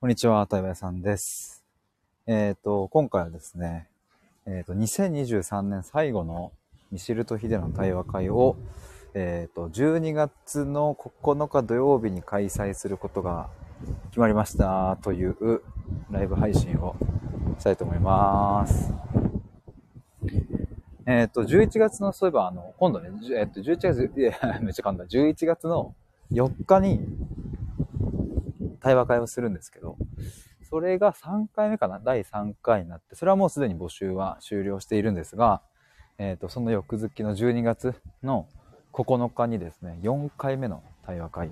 こんにちは、対話屋さんです。えっ、と、今回はですね、えっ、と、2023年最後のミシルとヒデの対話会を、えっ、と、12月の9日土曜日に開催することが決まりましたというライブ配信をしたいと思います。えっ、と、11月の、そういえば、あの、今度ね、えっ、と、11月、いや、めっちゃ噛んだ。11月の4日に対話会をするんですけど、それが3回目かな？第3回になって、それはもうすでに募集は終了しているんですが、えっ、と、その翌月の12月の9日にですね、4回目の対話会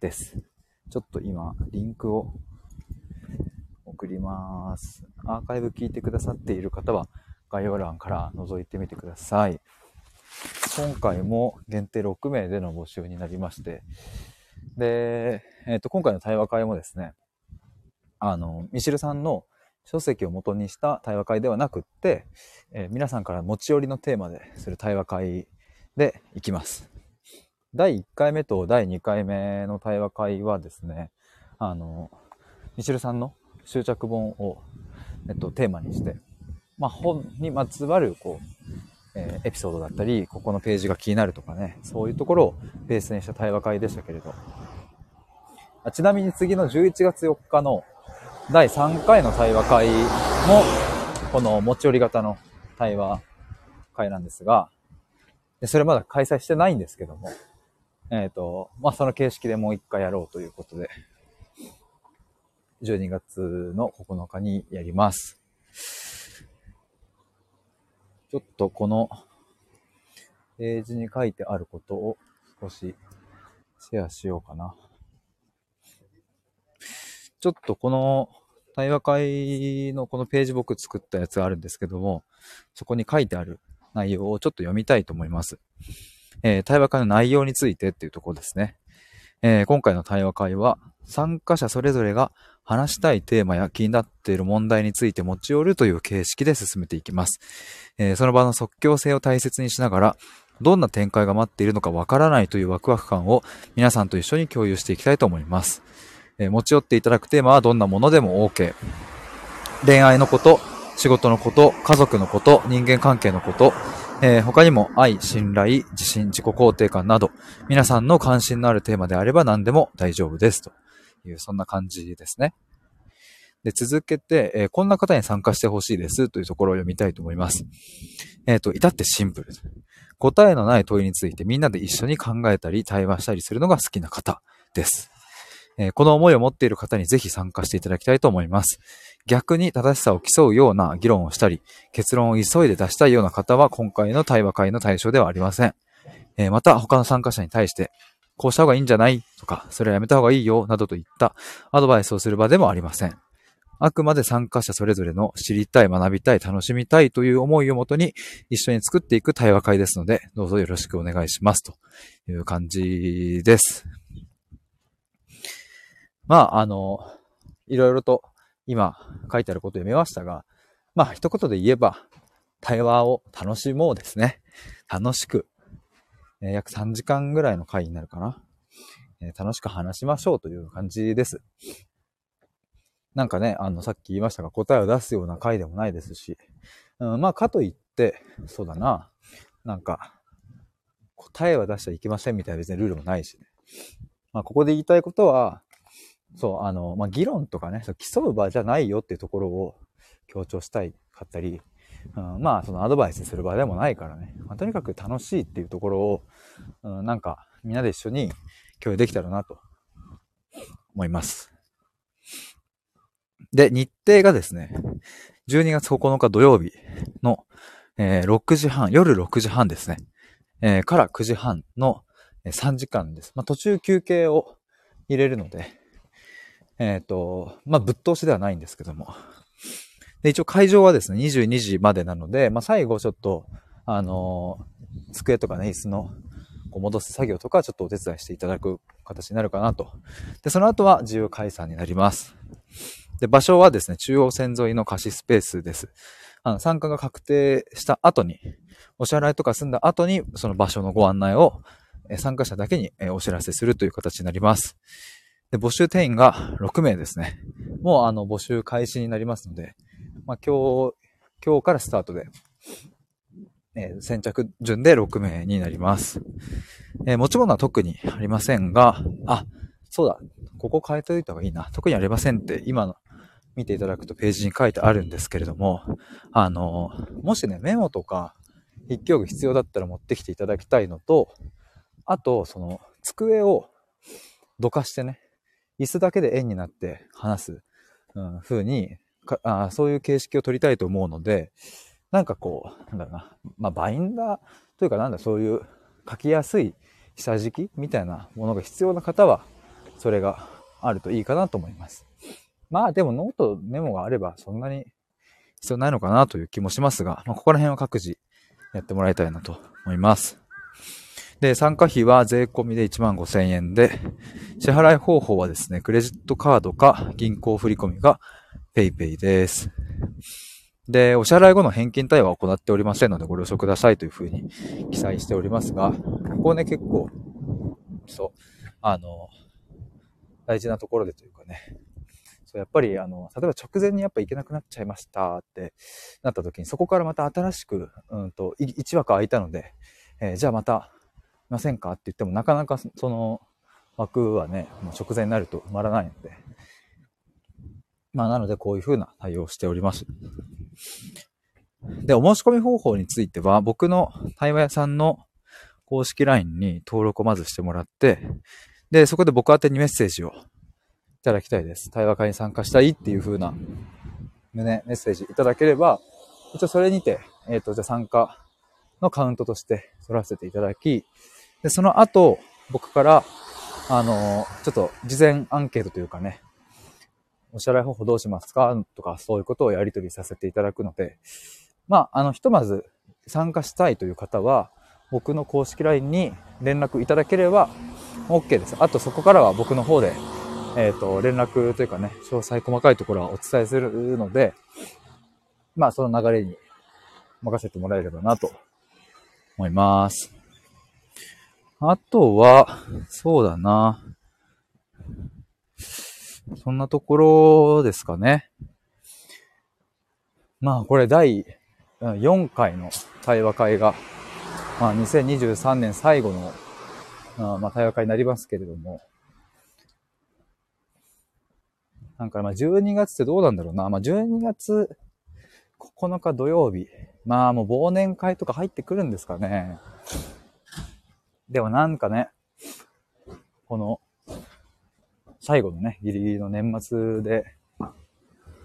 です。ちょっと今、リンクを送ります。アーカイブ聞いてくださっている方は、概要欄から覗いてみてください。今回も限定6名での募集になりまして、で、えっ、と、今回の対話会もですね、あの、ミシルさんの書籍を元にした対話会ではなくって、えー皆さんから持ち寄りのテーマでする対話会でいきます。第1回目と第2回目の対話会はですね、あの、ミシルさんの執着本を、えっと、テーマにして、まあ、本にまつわる、こう、えーエピソードだったり、ここのページが気になるとかね、そういうところをベースにした対話会でしたけれど、あちなみに次の11月4日の第3回の対話会も、この持ち寄り型の対話会なんですが、でそれまだ開催してないんですけども、えっ、と、まあ、その形式でもう一回やろうということで、12月の9日にやります。ちょっとこのページに書いてあることを少しシェアしようかな。ちょっとこの対話会のこのページ僕作ったやつがあるんですけども、そこに書いてある内容をちょっと読みたいと思います。えー対話会の内容についてっていうところですね。えー今回の対話会は参加者それぞれが話したいテーマや気になっている問題について持ち寄るという形式で進めていきます。えーその場の即興性を大切にしながら、どんな展開が待っているのかわからないというワクワク感を皆さんと一緒に共有していきたいと思います。えー持ち寄っていただくテーマはどんなものでも OK。恋愛のこと、仕事のこと、家族のこと、人間関係のこと、えー他にも愛、信頼、自信、自己肯定感など、皆さんの関心のあるテーマであれば何でも大丈夫です。という、そんな感じですね。で、続けて、えーこんな方に参加してほしいですというところを読みたいと思います。えっ、と、至ってシンプル。答えのない問いについてみんなで一緒に考えたり対話したりするのが好きな方です。えーこの思いを持っている方にぜひ参加していただきたいと思います。逆に正しさを競うような議論をしたり、結論を急いで出したいような方は今回の対話会の対象ではありません。えーまた他の参加者に対して、こうした方がいいんじゃないとか、それはやめた方がいいよ、などといったアドバイスをする場でもありません。あくまで参加者それぞれの知りたい、学びたい、楽しみたいという思いをもとに一緒に作っていく対話会ですので、どうぞよろしくお願いしますという感じです。まあ、あの、いろいろと今書いてあることを読みましたが、まあ、一言で言えば、対話を楽しもうですね。楽しく、えー約3時間ぐらいの回になるかな。えー楽しく話しましょうという感じです。なんかね、あの、さっき言いましたが、答えを出すような回でもないですし、うん、まあ、かといって、そうだな、なんか、答えは出しちゃいけませんみたいな別にルールもないしね。まあ、ここで言いたいことは、そう、あの、まあ、議論とかね、競う場じゃないよっていうところを強調したいかったり、うん、まあ、そのアドバイスする場でもないからね、まあ、とにかく楽しいっていうところを、うん、なんか、みんなで一緒に共有できたらなと思います。で、日程がですね、12月9日土曜日の、えー6時半、夜6時半ですね、えーから9時半の3時間です。まあ、途中休憩を入れるので、えっ、と、まあ、ぶっ通しではないんですけども。で、一応会場はですね、22時までなので、まあ、最後ちょっと、あのー机とかね、椅子のこう戻す作業とかちょっとお手伝いしていただく形になるかなと。で、その後は自由解散になります。で、場所はですね、中央線沿いの貸しスペースです。あの、参加が確定した後に、お支払いとか済んだ後に、その場所のご案内を、参加者だけにお知らせするという形になります。で、募集定員が6名ですね。もうあの募集開始になりますので、まあ今日、今日からスタートで、えー、先着順で6名になります。えー、持ち物は特にありませんが、あ、そうだ、ここ変えておいた方がいいな。特にありませんって今の見ていただくとページに書いてあるんですけれども、あの、もしね、メモとか筆記用具必要だったら持ってきていただきたいのと、あと、その、机をどかしてね、椅子だけで円になって話す、うん、風にかあ、そういう形式を取りたいと思うので、なんかこう、なんだろうな、まあ、バインダーというかなんだ、そういう書きやすい下敷きみたいなものが必要な方は、それがあるといいかなと思います。まあでもノート、メモがあればそんなに必要ないのかなという気もしますが、まあ、ここら辺は各自やってもらいたいなと思います。で、参加費は税込みで1万5千円で、支払い方法はですね、クレジットカードか銀行振込が PayPay です。で、お支払い後の返金対応は行っておりませんのでご了承くださいというふうに記載しておりますが、ここね、結構、そう、あの、大事なところでというかね、そうやっぱり、あの、例えば直前にやっぱ行けなくなっちゃいましたってなった時に、そこからまた新しく、うんと、1枠空いたので、えー、じゃあまた、ませんか？って言っても、なかなかその枠はね、もう直前になると埋まらないので、まあ、なのでこういう風な対応をしております。で、お申し込み方法については、僕の対話屋さんの公式 LINE に登録をまずしてもらって、で、そこで僕宛てにメッセージをいただきたいです。対話会に参加したいっていう風な胸、メッセージいただければ、一応それにて、えっ、ー、と、じゃあ参加のカウントとして取らせていただき、で、その後、僕から、あの、ちょっと事前アンケートというかね、お支払い方法どうしますかとか、そういうことをやり取りさせていただくので、まあ、あの、ひとまず参加したいという方は、僕の公式 LINE に連絡いただければ OK です。あとそこからは僕の方で、えっ、ー、と、連絡というかね、詳細細かいところはお伝えするので、まあ、その流れに任せてもらえればなと思います。あとは、そうだな。そんなところですかね。まあこれ第4回の対話会が、まあ2023年最後の、まあ対話会になりますけれども、なんかまあ12月ってどうなんだろうな。まあ12月9日土曜日。まあもう忘年会とか入ってくるんですかね。でもなんかね、この最後のね、ギリギリの年末で、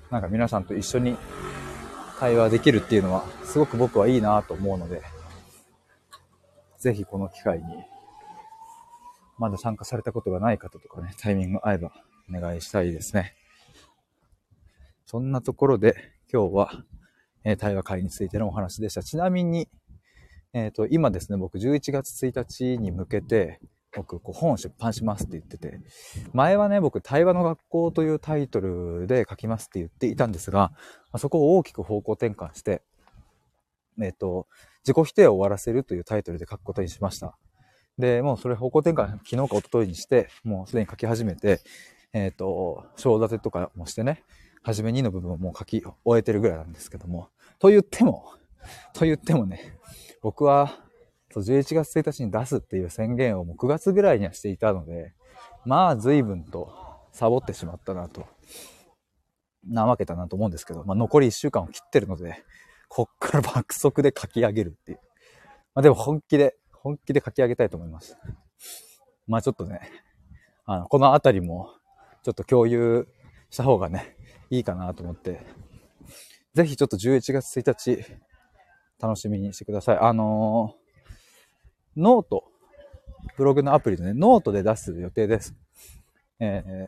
なんか皆さんと一緒に対話できるっていうのは、すごく僕はいいなと思うので、ぜひこの機会に、まだ参加されたことがない方とかね、タイミング合えばお願いしたいですね。そんなところで今日は、えー、対話会についてのお話でした。ちなみに、えっ、ー、と、今ですね、僕11月1日に向けて、僕、こう本を出版しますって言ってて、前はね、僕、対話の学校というタイトルで書きますって言っていたんですが、そこを大きく方向転換して、えっ、と、自己否定を終わらせるというタイトルで書くことにしました。で、もうそれ方向転換、昨日か一昨日にして、もうすでに書き始めて、えっ、と、章立てとかもしてね、初め2の部分をもう書き終えてるぐらいなんですけども、と言っても、と言ってもね、僕はそう、11月1日に出すっていう宣言をもう9月ぐらいにはしていたので、まあ随分とサボってしまったなと、なわけだなと思うんですけど、まあ残り1週間を切ってるので、こっから爆速で書き上げるっていう。まあでも本気で、本気で書き上げたいと思います。まあちょっとね、あの、このあたりもちょっと共有した方がね、いいかなと思って、ぜひちょっと11月1日楽しみにしてください。あのーnote、ブログのアプリでね、ノートで出す予定です。えー、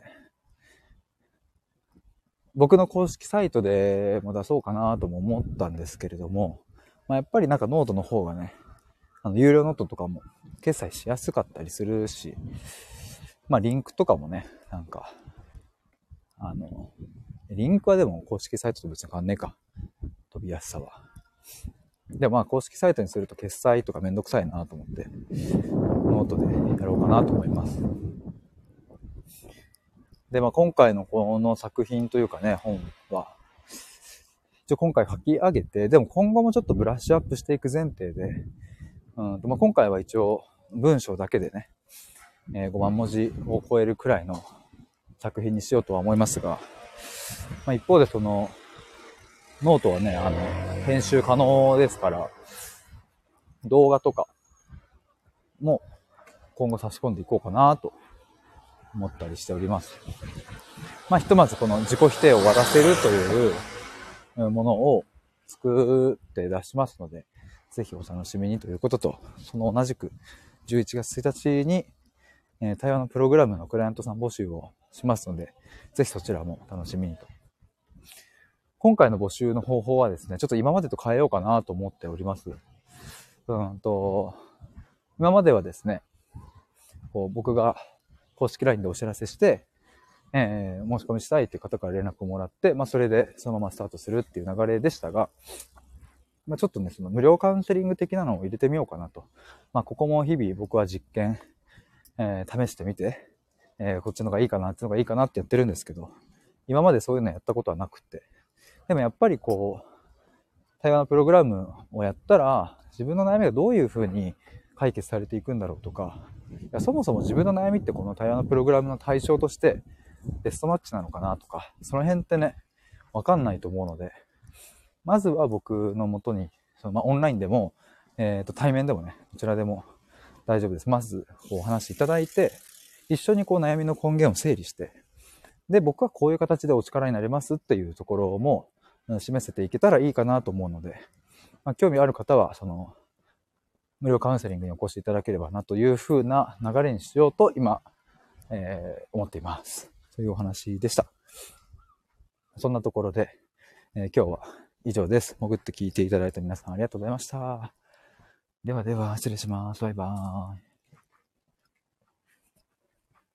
僕の公式サイトでも出そうかなとも思ったんですけれども、まあ、やっぱりなんかノートの方がね、あの、有料ノートとかも決済しやすかったりするし、まあ、リンクとかもね、なんか、あの、リンクはでも公式サイトと別に変わんねえか。飛びやすさは。で、まあ、公式サイトにすると決済とかめんどくさいなと思って、ノートでやろうかなと思います。で、まあ今回のこの作品というかね、本は、一応今回書き上げて、でも今後もちょっとブラッシュアップしていく前提で、うんとまあ、今回は一応文章だけでね、えー、5万文字を超えるくらいの作品にしようとは思いますが、まあ、一方でその、ノートはね、あの、編集可能ですから、動画とかも今後差し込んでいこうかなと思ったりしております。まあ、ひとまずこの自己否定を終わらせるというものを作って出しますので、ぜひお楽しみにということと、その同じく11月1日に、え対話のプログラムのクライアントさん募集をしますので、ぜひそちらも楽しみにと。今回の募集の方法はですね、ちょっと今までと変えようかなと思っております。うんと、今まではですね、こう僕が公式 LINE でお知らせして、えー、申し込みしたいという方から連絡をもらって、まあ、それでそのままスタートするっていう流れでしたが、まあ、ちょっとね、その無料カウンセリング的なのを入れてみようかなと。まあ、ここも日々僕は実験、えー、試してみて、えー、こっちのがいいかな、あっちのがいいかなってやってるんですけど、今までそういうのやったことはなくて。でもやっぱりこう、対話のプログラムをやったら、自分の悩みがどういうふうに解決されていくんだろうとか、いやそもそも自分の悩みってこの対話のプログラムの対象としてベストマッチなのかなとか、その辺ってね、わかんないと思うので、まずは僕のもとに、そのまあ、オンラインでも、えっ、ー、と、対面でもね、どちらでも大丈夫です。まず、お話しいただいて、一緒にこう悩みの根源を整理して、で、僕はこういう形でお力になれますっていうところも示せていけたらいいかなと思うので、まあ、興味ある方は、その、無料カウンセリングにお越しいただければなというふうな流れにしようと今、えー、思っています。というお話でした。そんなところで、えー、今日は以上です。潜って聞いていただいた皆さんありがとうございました。ではでは、失礼します。バイバーイ。